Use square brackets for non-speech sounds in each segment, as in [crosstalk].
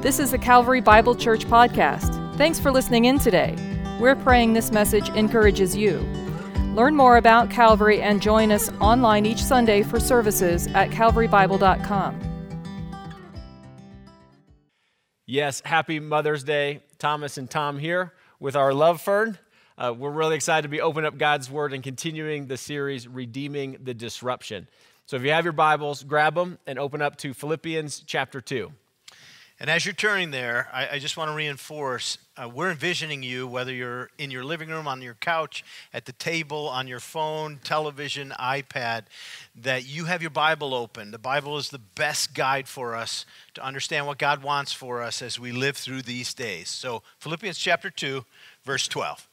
This is the Calvary Bible Church podcast. Thanks for listening in today. We're praying this message encourages you. Learn more about Calvary and join us online each Sunday for services at calvarybible.com. Yes, happy Mother's Day. Thomas and Tom here with our love fern. Uh, we're really excited to be opening up God's Word and continuing the series, Redeeming the Disruption. So if you have your Bibles, grab them and open up to Philippians chapter 2. And as you're turning there, I, I just want to reinforce uh, we're envisioning you, whether you're in your living room, on your couch, at the table, on your phone, television, iPad, that you have your Bible open. The Bible is the best guide for us to understand what God wants for us as we live through these days. So, Philippians chapter 2, verse 12.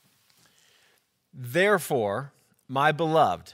Therefore, my beloved,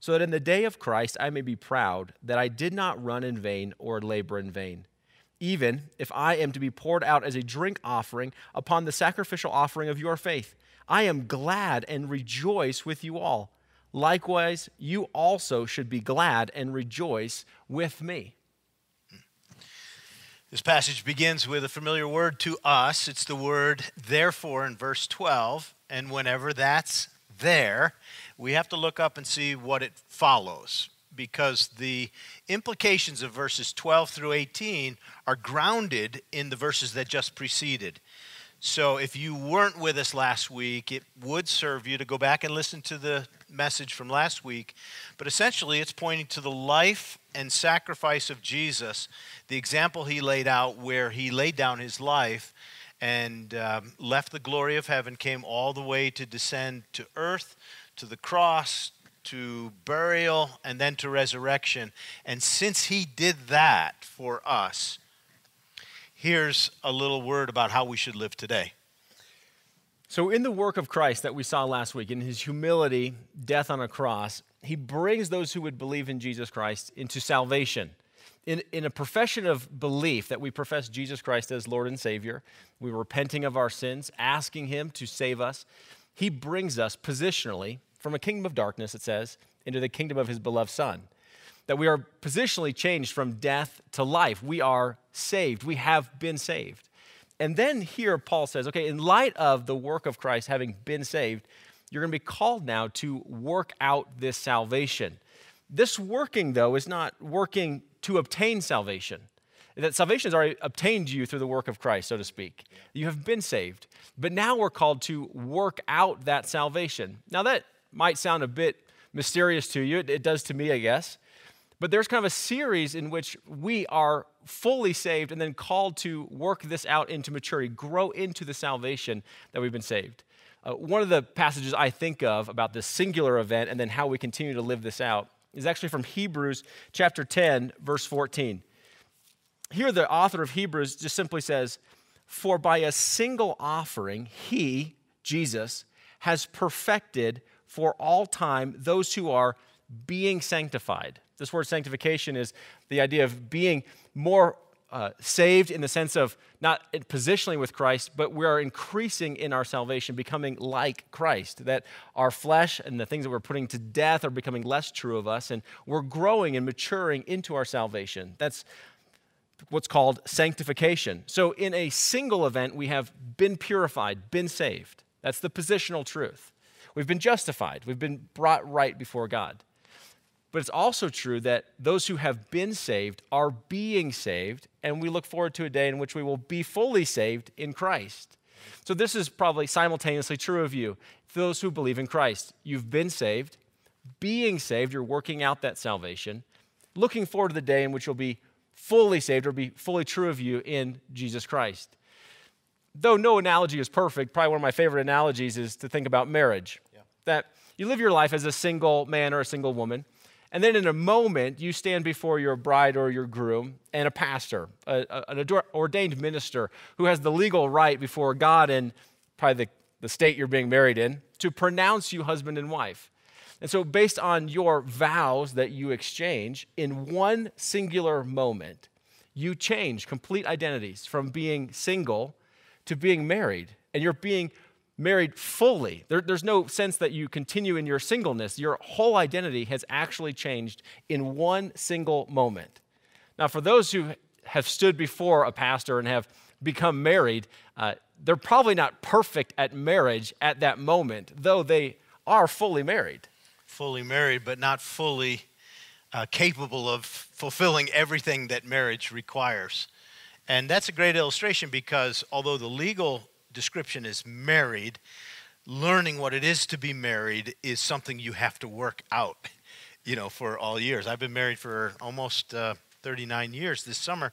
so that in the day of Christ I may be proud that I did not run in vain or labor in vain. Even if I am to be poured out as a drink offering upon the sacrificial offering of your faith, I am glad and rejoice with you all. Likewise, you also should be glad and rejoice with me. This passage begins with a familiar word to us. It's the word therefore in verse 12. And whenever that's there, we have to look up and see what it follows because the implications of verses 12 through 18 are grounded in the verses that just preceded. So if you weren't with us last week, it would serve you to go back and listen to the message from last week. But essentially, it's pointing to the life and sacrifice of Jesus, the example he laid out where he laid down his life and um, left the glory of heaven, came all the way to descend to earth to the cross, to burial, and then to resurrection. And since he did that for us, here's a little word about how we should live today. So, in the work of Christ that we saw last week, in his humility, death on a cross, he brings those who would believe in Jesus Christ into salvation. In, in a profession of belief that we profess Jesus Christ as Lord and Savior, we're repenting of our sins, asking him to save us. He brings us positionally from a kingdom of darkness, it says, into the kingdom of his beloved Son. That we are positionally changed from death to life. We are saved. We have been saved. And then here, Paul says, okay, in light of the work of Christ having been saved, you're going to be called now to work out this salvation. This working, though, is not working to obtain salvation. That salvation has already obtained you through the work of Christ, so to speak. You have been saved. But now we're called to work out that salvation. Now, that might sound a bit mysterious to you. It, it does to me, I guess. But there's kind of a series in which we are fully saved and then called to work this out into maturity, grow into the salvation that we've been saved. Uh, one of the passages I think of about this singular event and then how we continue to live this out is actually from Hebrews chapter 10, verse 14. Here, the author of Hebrews just simply says, For by a single offering, he, Jesus, has perfected for all time those who are being sanctified. This word sanctification is the idea of being more uh, saved in the sense of not positionally with Christ, but we are increasing in our salvation, becoming like Christ. That our flesh and the things that we're putting to death are becoming less true of us, and we're growing and maturing into our salvation. That's what's called sanctification. So, in a single event, we have been purified, been saved. That's the positional truth. We've been justified, we've been brought right before God. But it's also true that those who have been saved are being saved, and we look forward to a day in which we will be fully saved in Christ. So, this is probably simultaneously true of you. Those who believe in Christ, you've been saved, being saved, you're working out that salvation, looking forward to the day in which you'll be fully saved or be fully true of you in Jesus Christ though no analogy is perfect, probably one of my favorite analogies is to think about marriage. That you live your life as a single man or a single woman, And then in a moment, you stand before your bride or your groom and a pastor, a, a, an ordained minister who has the legal right before God and probably the, the state you're being married in to pronounce you husband and wife. And so, based on your vows that you exchange, in one singular moment, you change complete identities from being single to being married. And you're being married fully. There, there's no sense that you continue in your singleness. Your whole identity has actually changed in one single moment. Now, for those who have stood before a pastor and have become married, uh, they're probably not perfect at marriage at that moment, though they are fully married fully married, but not fully uh, capable of fulfilling everything that marriage requires. And that's a great illustration because although the legal description is married, learning what it is to be married is something you have to work out, you know, for all years. I've been married for almost uh, 39 years this summer,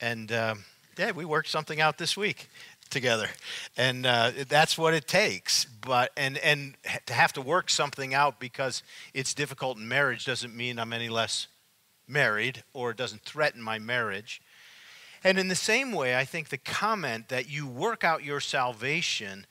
and uh, yeah, we worked something out this week together and uh, that's what it takes but and and to have to work something out because it's difficult in marriage doesn't mean i'm any less married or it doesn't threaten my marriage and in the same way i think the comment that you work out your salvation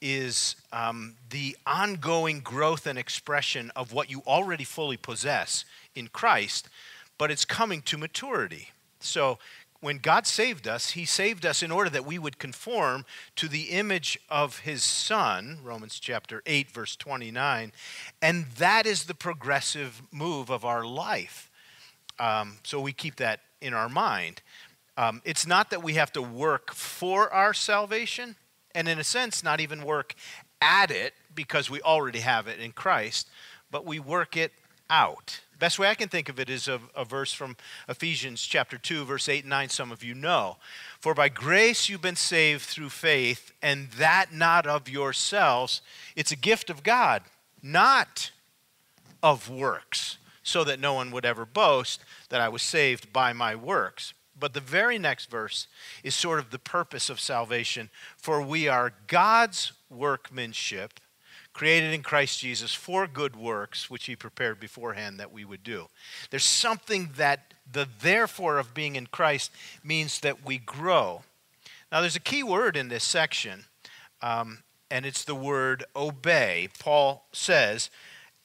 is um, the ongoing growth and expression of what you already fully possess in christ but it's coming to maturity so when God saved us, He saved us in order that we would conform to the image of His Son, Romans chapter 8, verse 29. And that is the progressive move of our life. Um, so we keep that in our mind. Um, it's not that we have to work for our salvation, and in a sense, not even work at it because we already have it in Christ, but we work it out. Best way I can think of it is a, a, verse from Ephesians chapter 2, verse 8 and 9, some of you know. For by grace you've been saved through faith, and that not of yourselves. It's a gift of God, not of works, so that no one would ever boast that I was saved by my works. But the very next verse is sort of the purpose of salvation. For we are God's workmanship created in Christ Jesus for good works, which he prepared beforehand that we would do. There's something that the therefore of being in Christ means that we grow. Now, there's a key word in this section, um, and it's the word obey. Paul says,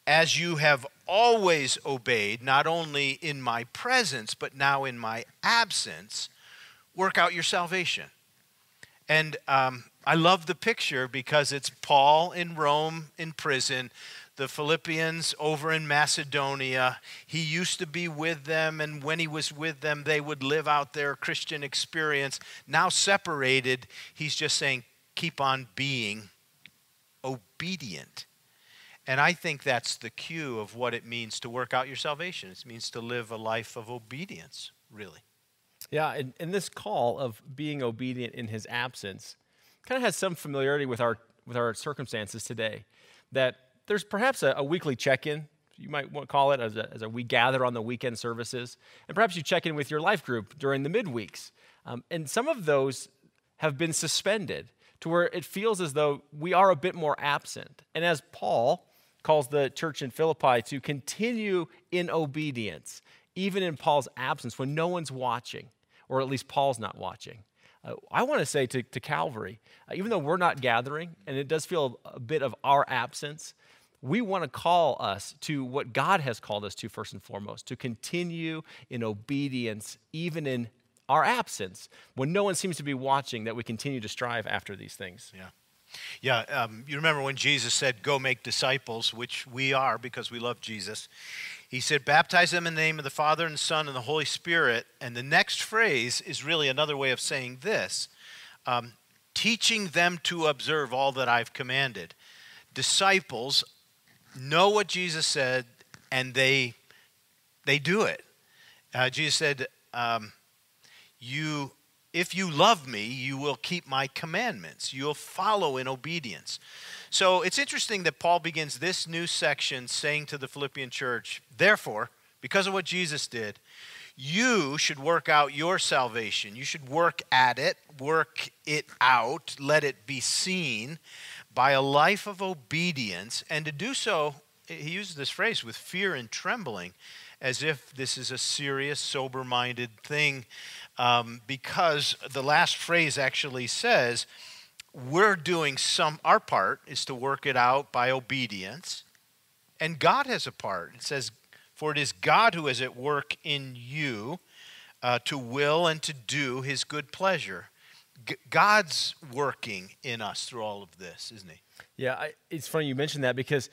As you have always obeyed, not only in my presence, but now in my absence, work out your salvation. And um, I love the picture because it's Paul in Rome in prison, the Philippians over in Macedonia. He used to be with them, and when he was with them, they would live out their Christian experience. Now separated, he's just saying, keep on being obedient. And I think that's the cue of what it means to work out your salvation. It means to live a life of obedience, really. Yeah, and, and this call of being obedient in his absence kind of has some familiarity with our, with our circumstances today. That there's perhaps a, a weekly check in, you might want to call it, as a, as a we gather on the weekend services. And perhaps you check in with your life group during the midweeks. Um, and some of those have been suspended to where it feels as though we are a bit more absent. And as Paul calls the church in Philippi to continue in obedience, even in Paul's absence when no one's watching or at least Paul's not watching. Uh, I want to say to, to Calvary, uh, even though we're not gathering and it does feel a bit of our absence, we want to call us to what God has called us to first and foremost, to continue in obedience, even in our absence, when no one seems to be watching, that we continue to strive after these things. Yeah. Yeah, um, you remember when Jesus said, Go make disciples, which we are because we love Jesus. He said, Baptize them in the name of the Father and the Son and the Holy Spirit. And the next phrase is really another way of saying this um, teaching them to observe all that I've commanded. Disciples know what Jesus said and they, they do it. Uh, Jesus said, um, you, If you love me, you will keep my commandments, you'll follow in obedience. So it's interesting that Paul begins this new section saying to the Philippian church, therefore, because of what Jesus did, you should work out your salvation. You should work at it, work it out, let it be seen by a life of obedience. And to do so he uses this phrase with fear and trembling, as if this is a serious, sober minded thing, um, because the last phrase actually says, we're doing some, our part is to work it out by obedience, and God has a part. It says, For it is God who is at work in you uh, to will and to do his good pleasure. God's working in us through all of this, isn't he? Yeah, I, it's funny you mentioned that because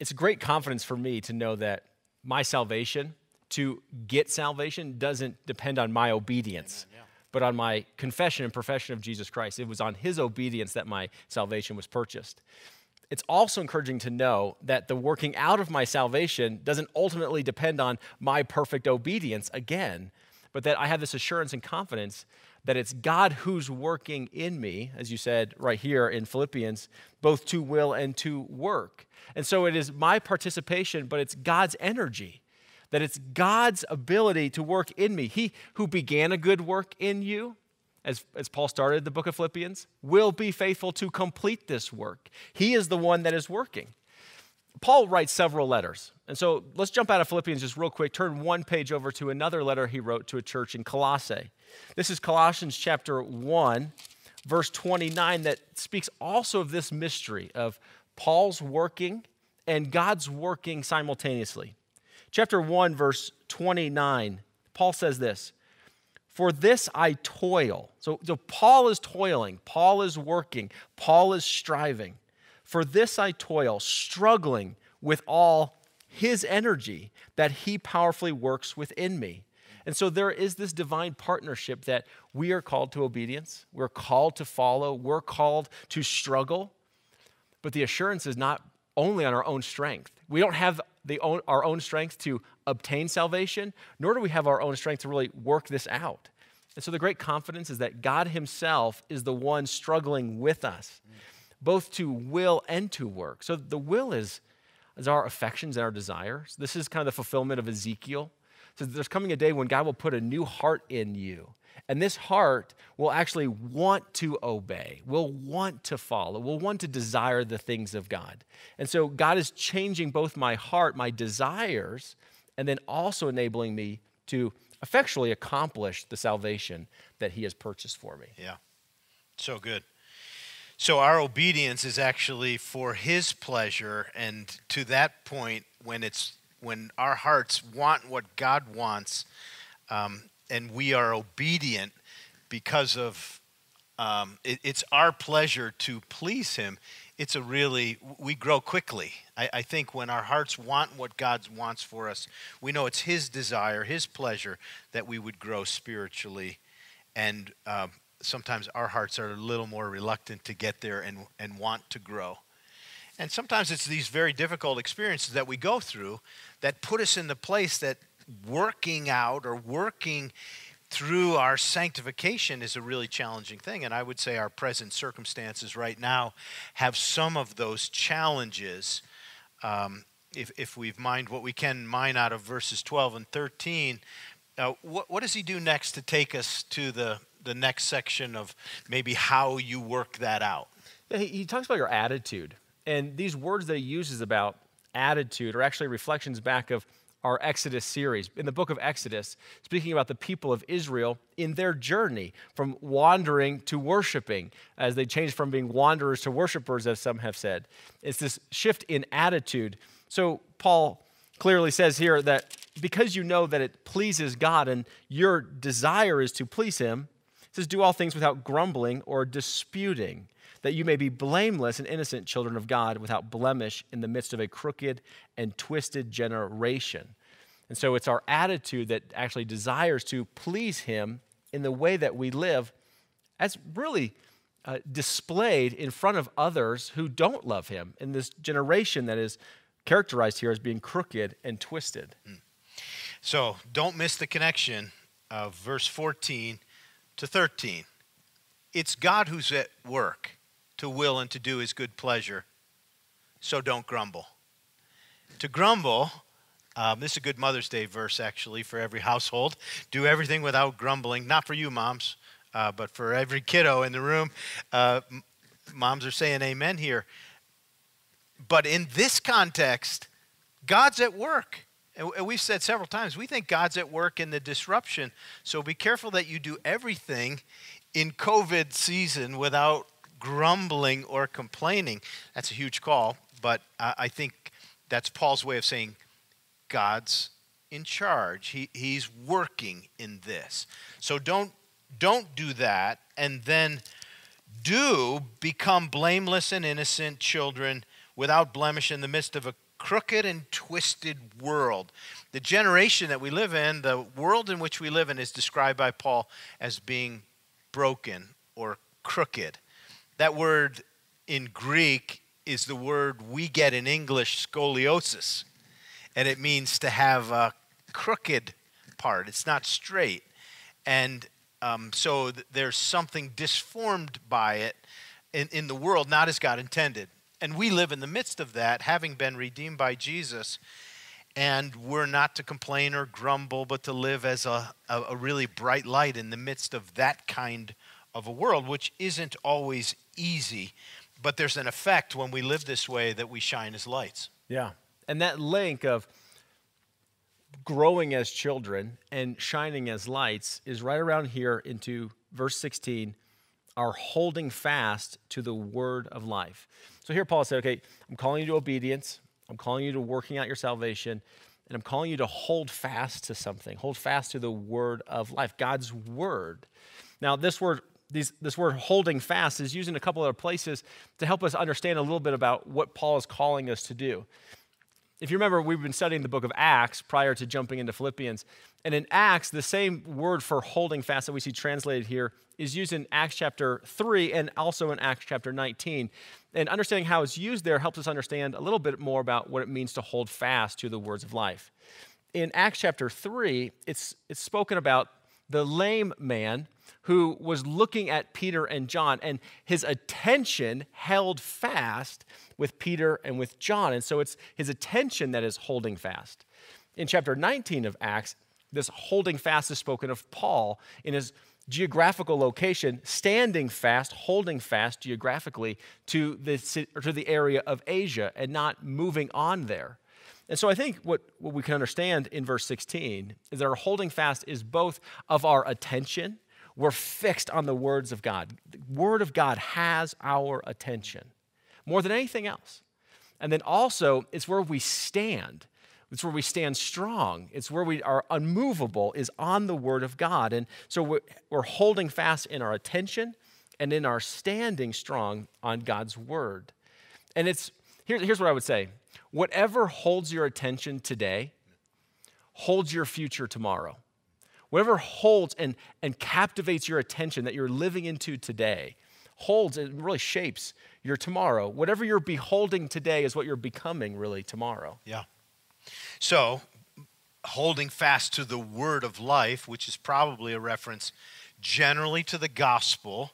it's a great confidence for me to know that my salvation, to get salvation, doesn't depend on my obedience, Amen, yeah. but on my confession and profession of Jesus Christ. It was on his obedience that my salvation was purchased. It's also encouraging to know that the working out of my salvation doesn't ultimately depend on my perfect obedience again, but that I have this assurance and confidence that it's God who's working in me, as you said right here in Philippians, both to will and to work. And so it is my participation, but it's God's energy, that it's God's ability to work in me. He who began a good work in you, as, as Paul started the book of Philippians, will be faithful to complete this work. He is the one that is working. Paul writes several letters. And so let's jump out of Philippians just real quick. Turn one page over to another letter he wrote to a church in Colossae. This is Colossians chapter 1, verse 29, that speaks also of this mystery of Paul's working and God's working simultaneously. Chapter 1, verse 29, Paul says this For this I toil. So, so Paul is toiling, Paul is working, Paul is striving. For this I toil, struggling with all his energy that he powerfully works within me. And so there is this divine partnership that we are called to obedience, we're called to follow, we're called to struggle. But the assurance is not only on our own strength. We don't have own, our own strength to obtain salvation, nor do we have our own strength to really work this out. And so the great confidence is that God Himself is the one struggling with us, both to will and to work. So the will is, is our affections and our desires. This is kind of the fulfillment of Ezekiel so there's coming a day when God will put a new heart in you. And this heart will actually want to obey, will want to follow, will want to desire the things of God. And so God is changing both my heart, my desires, and then also enabling me to effectually accomplish the salvation that He has purchased for me. Yeah. So good. So our obedience is actually for His pleasure. And to that point, when it's when our hearts want what God wants, um, and we are obedient because of um, it, it's our pleasure to please Him. It's a really we grow quickly. I, I think when our hearts want what God wants for us, we know it's His desire, His pleasure that we would grow spiritually, and uh, sometimes our hearts are a little more reluctant to get there and and want to grow. And sometimes it's these very difficult experiences that we go through that put us in the place that working out or working through our sanctification is a really challenging thing. And I would say our present circumstances right now have some of those challenges. Um, if, if we've mined what we can mine out of verses 12 and 13, uh, what, what does he do next to take us to the, the next section of maybe how you work that out? Yeah, he, he talks about your attitude. And these words that he uses about attitude are actually reflections back of our Exodus series. In the book of Exodus, speaking about the people of Israel in their journey from wandering to worshiping, as they changed from being wanderers to worshipers, as some have said. It's this shift in attitude. So, Paul clearly says here that because you know that it pleases God and your desire is to please Him, it says, do all things without grumbling or disputing that you may be blameless and innocent children of God without blemish in the midst of a crooked and twisted generation. And so it's our attitude that actually desires to please Him in the way that we live, as really uh, displayed in front of others who don't love Him in this generation that is characterized here as being crooked and twisted. Hmm. So don't miss the connection of verse 14 to 13. It's God who's at work to will and to do his good pleasure. So don't grumble. To grumble, um, this is a good Mother's Day verse actually for every household. Do everything without grumbling. Not for you, moms, uh, but for every kiddo in the room. Uh, moms are saying amen here. But in this context, God's at work. And we've said several times, we think God's at work in the disruption. So be careful that you do everything in COVID season without grumbling or complaining. That's a huge call, but I think that's Paul's way of saying God's in charge. He, he's working in this. So don't don't do that and then do become blameless and innocent children without blemish in the midst of a crooked and twisted world. The generation that we live in, the world in which we live in, is described by Paul as being broken or crooked. That word in Greek is the word we get in English, scoliosis, and it means to have a crooked part. It's not straight. And um, so th- there's something disformed by it in, in the world, not as God intended. And we live in the midst of that, having been redeemed by Jesus. And we're not to complain or grumble, but to live as a, a, a really bright light in the midst of that kind of a world, which isn't always easy. But there's an effect when we live this way that we shine as lights. Yeah. And that link of growing as children and shining as lights is right around here into verse 16 are holding fast to the word of life. So here Paul said, okay, I'm calling you to obedience, I'm calling you to working out your salvation, and I'm calling you to hold fast to something. Hold fast to the word of life, God's word. Now, this word these, this word holding fast is used in a couple other places to help us understand a little bit about what Paul is calling us to do. If you remember, we've been studying the book of Acts prior to jumping into Philippians. And in Acts, the same word for holding fast that we see translated here is used in Acts chapter 3 and also in Acts chapter 19. And understanding how it's used there helps us understand a little bit more about what it means to hold fast to the words of life. In Acts chapter 3, it's, it's spoken about the lame man who was looking at Peter and John, and his attention held fast with Peter and with John. And so it's his attention that is holding fast. In chapter 19 of Acts, this holding fast is spoken of Paul in his geographical location, standing fast, holding fast geographically to the, to the area of Asia and not moving on there. And so I think what, what we can understand in verse 16 is that our holding fast is both of our attention, we're fixed on the words of God. The Word of God has our attention more than anything else. And then also, it's where we stand. It's where we stand strong. It's where we are unmovable, is on the Word of God. And so we're, holding fast in our attention and in our standing strong on God's Word. And it's here, here's what I would say whatever holds your attention today holds your future tomorrow. Whatever holds and, and captivates your attention that you're living into today holds and really shapes your tomorrow. Whatever you're beholding today is what you're becoming really tomorrow. Yeah. So, holding fast to the word of life, which is probably a reference generally to the gospel.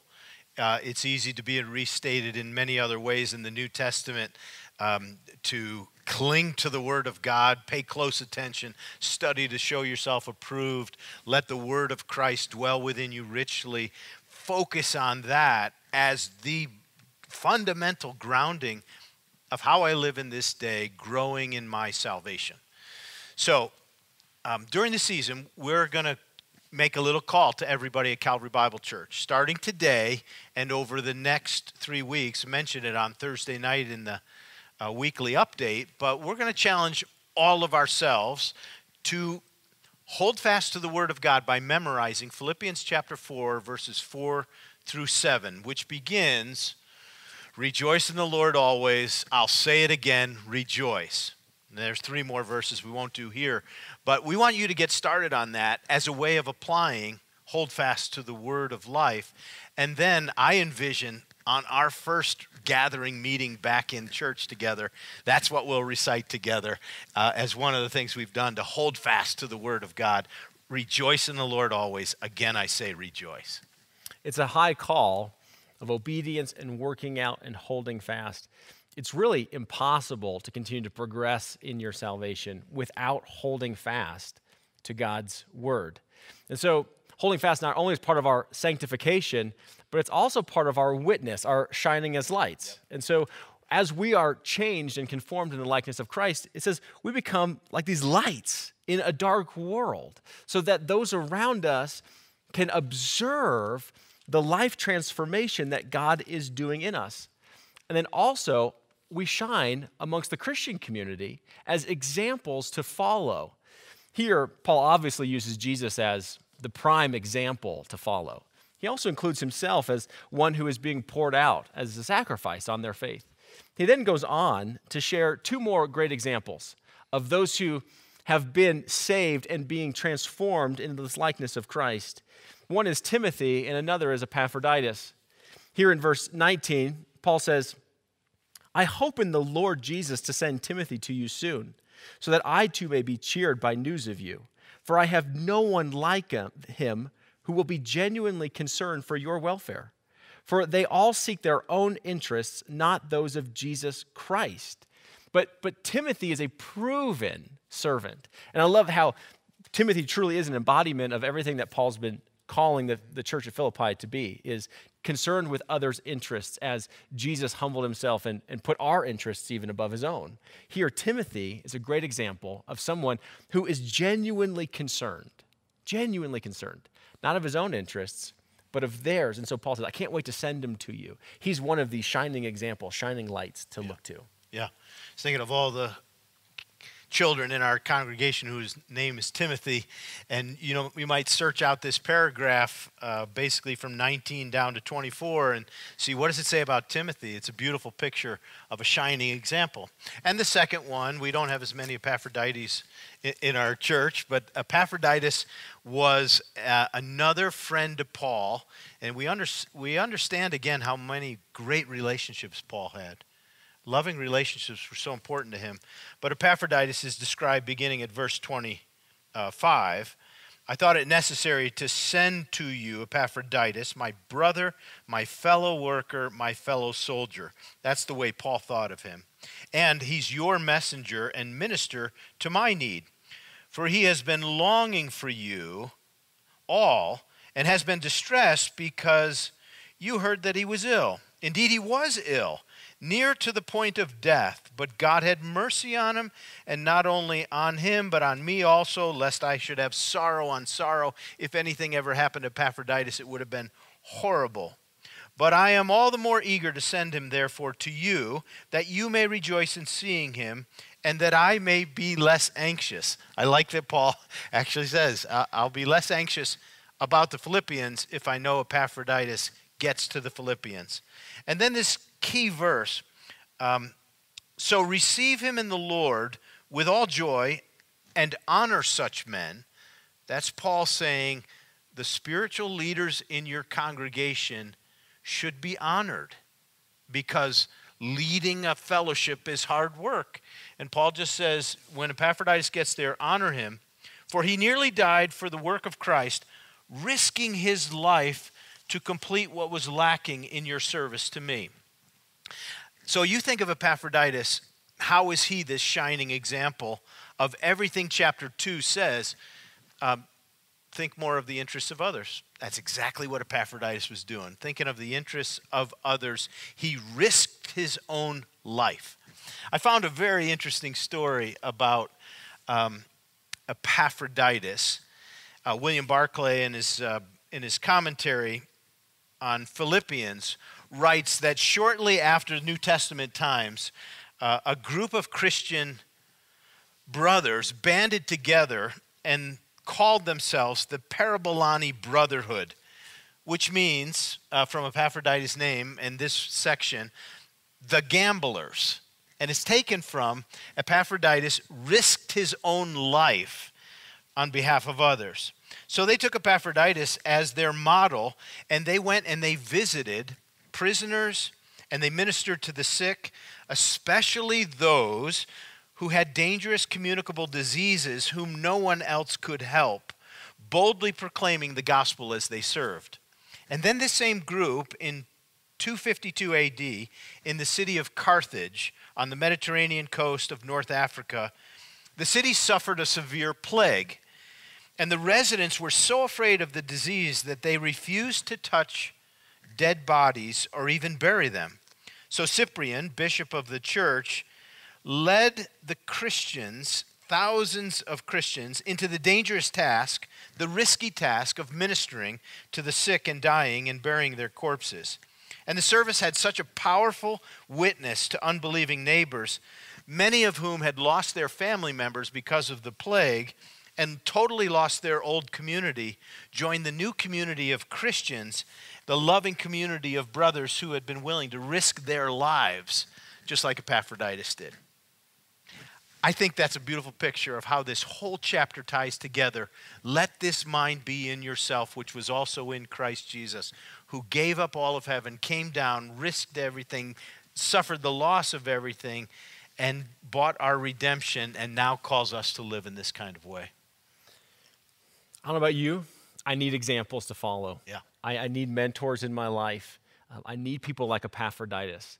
Uh, it's easy to be restated in many other ways in the New Testament um, to cling to the Word of God, pay close attention, study to show yourself approved, let the Word of Christ dwell within you richly. Focus on that as the fundamental grounding of how I live in this day, growing in my salvation. So, um, during the season, we're going to make a little call to everybody at Calvary Bible Church. Starting today and over the next three weeks, mention it on Thursday night in the uh, weekly update, but we're going to challenge all of ourselves to hold fast to the Word of God by memorizing Philippians chapter 4, verses 4 through 7, which begins Rejoice in the Lord always. I'll say it again, rejoice. There's three more verses we won't do here, but we want you to get started on that as a way of applying hold fast to the word of life. And then I envision on our first gathering meeting back in church together, that's what we'll recite together uh, as one of the things we've done to hold fast to the word of God. Rejoice in the Lord always. Again, I say rejoice. It's a high call of obedience and working out and holding fast. It's really impossible to continue to progress in your salvation without holding fast to God's word. And so, holding fast not only is part of our sanctification, but it's also part of our witness, our shining as lights. And so, as we are changed and conformed in the likeness of Christ, it says we become like these lights in a dark world so that those around us can observe the life transformation that God is doing in us. And then also, we shine amongst the Christian community as examples to follow. Here, Paul obviously uses Jesus as the prime example to follow. He also includes himself as one who is being poured out as a sacrifice on their faith. He then goes on to share two more great examples of those who have been saved and being transformed into this likeness of Christ. One is Timothy, and another is Epaphroditus. Here in verse 19, Paul says, I hope in the Lord Jesus to send Timothy to you soon, so that I too may be cheered by news of you. For I have no one like um, him who will be genuinely concerned for your welfare. For they all seek their own interests, not those of Jesus Christ. But, but Timothy is a proven servant. And I love how Timothy truly is an embodiment of everything that Paul's been calling the, the church of Philippi to be, is concerned with others' interests as Jesus humbled himself and, and put our interests even above his own. Here, Timothy is a great example of someone who is genuinely concerned, genuinely concerned, not of his own interests, but of theirs. And so Paul says, I can't wait to send him to you. He's one of these shining examples, shining lights to yeah. look to. Yeah. I was thinking of all the children in our congregation whose name is Timothy. And, you know, we might search out this paragraph uh, basically from 19 down to 24 and see what does it say about Timothy. It's a beautiful picture of a shining example. And the second one, we don't have as many Epaphrodites in, our church, but Epaphroditus was uh, another friend to Paul. And we, under, we understand again how many great relationships Paul had. Loving relationships were so important to him. But Epaphroditus is described beginning at verse 25. I thought it necessary to send to you Epaphroditus, my brother, my fellow worker, my fellow soldier. That's the way Paul thought of him. And he's your messenger and minister to my need. For he has been longing for you all and has been distressed because you heard that he was ill. Indeed, he was ill near to the point of death. But God had mercy on him, and not only on him, but on me also, lest I should have sorrow on sorrow. If anything ever happened to Epaphroditus, it would have been horrible. But I am all the more eager to send him, therefore, to you, that you may rejoice in seeing him, and that I may be less anxious. I like that Paul [laughs] actually says, I'll be less anxious about the Philippians if I know Epaphroditus gets to the Philippians. And then this key verse. Um, so receive him in the Lord with all joy and honor such men. That's Paul saying the spiritual leaders in your congregation should be honored because leading a fellowship is hard work. And Paul just says, when Epaphroditus gets there, honor him, for he nearly died for the work of Christ, risking his life to complete what was lacking in your service to me. So you think of Epaphroditus, how is he this shining example of everything chapter 2 says? Um, think more of the interests of others. That's exactly what Epaphroditus was doing, thinking of the interests of others. He risked his own life. I found a very interesting story about um, Epaphroditus. Uh, William Barclay, in his, uh, in his commentary on Philippians, writes that shortly after New Testament times, uh, a group of Christian brothers banded together and called themselves the Parabolani Brotherhood, which means, uh, from Epaphroditus' name in this section, the gamblers. And it's taken from Epaphroditus risked his own life on behalf of others. So they took Epaphroditus as their model and they went and they visited prisoners and they ministered to the sick, especially those who had dangerous communicable diseases whom no one else could help, boldly proclaiming the gospel as they served. And then this same group in 252 AD in the city of Carthage on the Mediterranean coast of North Africa, the city suffered a severe plague. And the residents were so afraid of the disease that they refused to touch dead bodies or even bury them. So Cyprian, bishop of the church, led the Christians, thousands of Christians, into the dangerous task, the risky task of ministering to the sick and dying and burying their corpses. And the service had such a powerful witness to unbelieving neighbors, many of whom had lost their family members because of the plague and totally lost their old community, joined the new community of Christians, the loving community of brothers who had been willing to risk their lives, just like Epaphroditus did. I think that's a beautiful picture of how this whole chapter ties together. Let this mind be in yourself, which was also in Christ Jesus, who gave up all of heaven, came down, risked everything, suffered the loss of everything, and bought our redemption, and now calls us to live in this kind of way. I don't know about you. I need examples to follow. Yeah. I, I need mentors in my life. Um, I need people like Epaphroditus.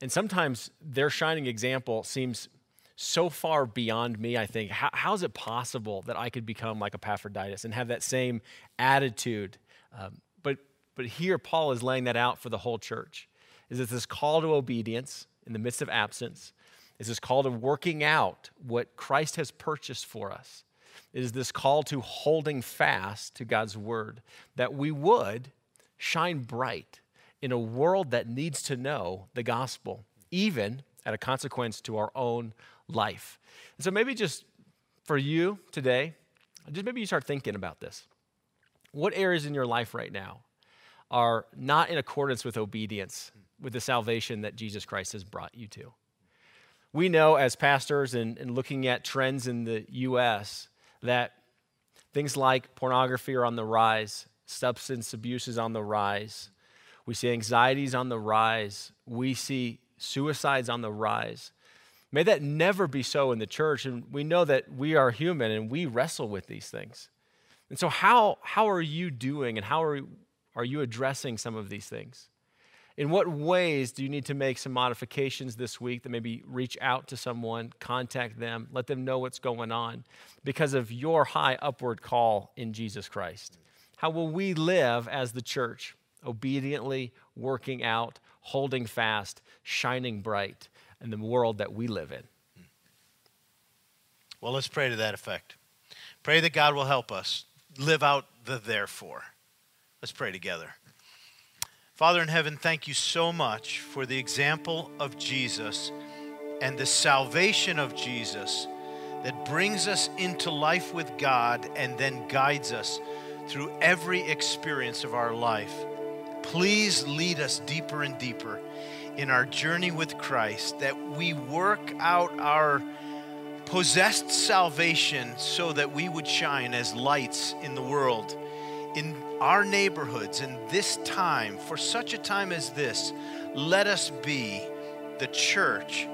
And sometimes their shining example seems so far beyond me, I think. How, how is it possible that I could become like Epaphroditus and have that same attitude? Um, but, but here, Paul is laying that out for the whole church. Is it this call to obedience in the midst of absence? Is this call to working out what Christ has purchased for us? Is this call to holding fast to God's word that we would shine bright in a world that needs to know the gospel, even at a consequence to our own life. And so maybe just for you today, just maybe you start thinking about this. What areas in your life right now are not in accordance with obedience, with the salvation that Jesus Christ has brought you to? We know as pastors and, and looking at trends in the U.S. that things like pornography are on the rise, substance abuse is on the rise, we see anxieties on the rise, we see suicides on the rise. May that never be so in the church. And we know that we are human and we wrestle with these things. And so, how, how are you doing and how are, are you addressing some of these things? In what ways do you need to make some modifications this week that maybe reach out to someone, contact them, let them know what's going on because of your high upward call in Jesus Christ? How will we live as the church, obediently working out, holding fast, shining bright? in the world that we live in. Well, let's pray to that effect. Pray that God will help us live out the therefore. Let's pray together. Father in heaven, thank you so much for the example of Jesus and the salvation of Jesus that brings us into life with God and then guides us through every experience of our life. Please lead us deeper and deeper in our journey with Christ, that we work out our possessed salvation so that we would shine as lights in the world, in our neighborhoods, in this time, for such a time as this. Let us be the church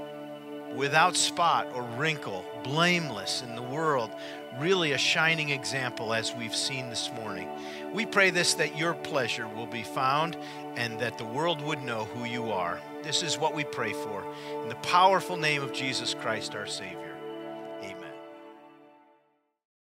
without spot or wrinkle, blameless in the world, really a shining example as we've seen this morning. We pray this that your pleasure will be found and that the world would know who you are. This is what we pray for. In the powerful name of Jesus Christ, our Savior.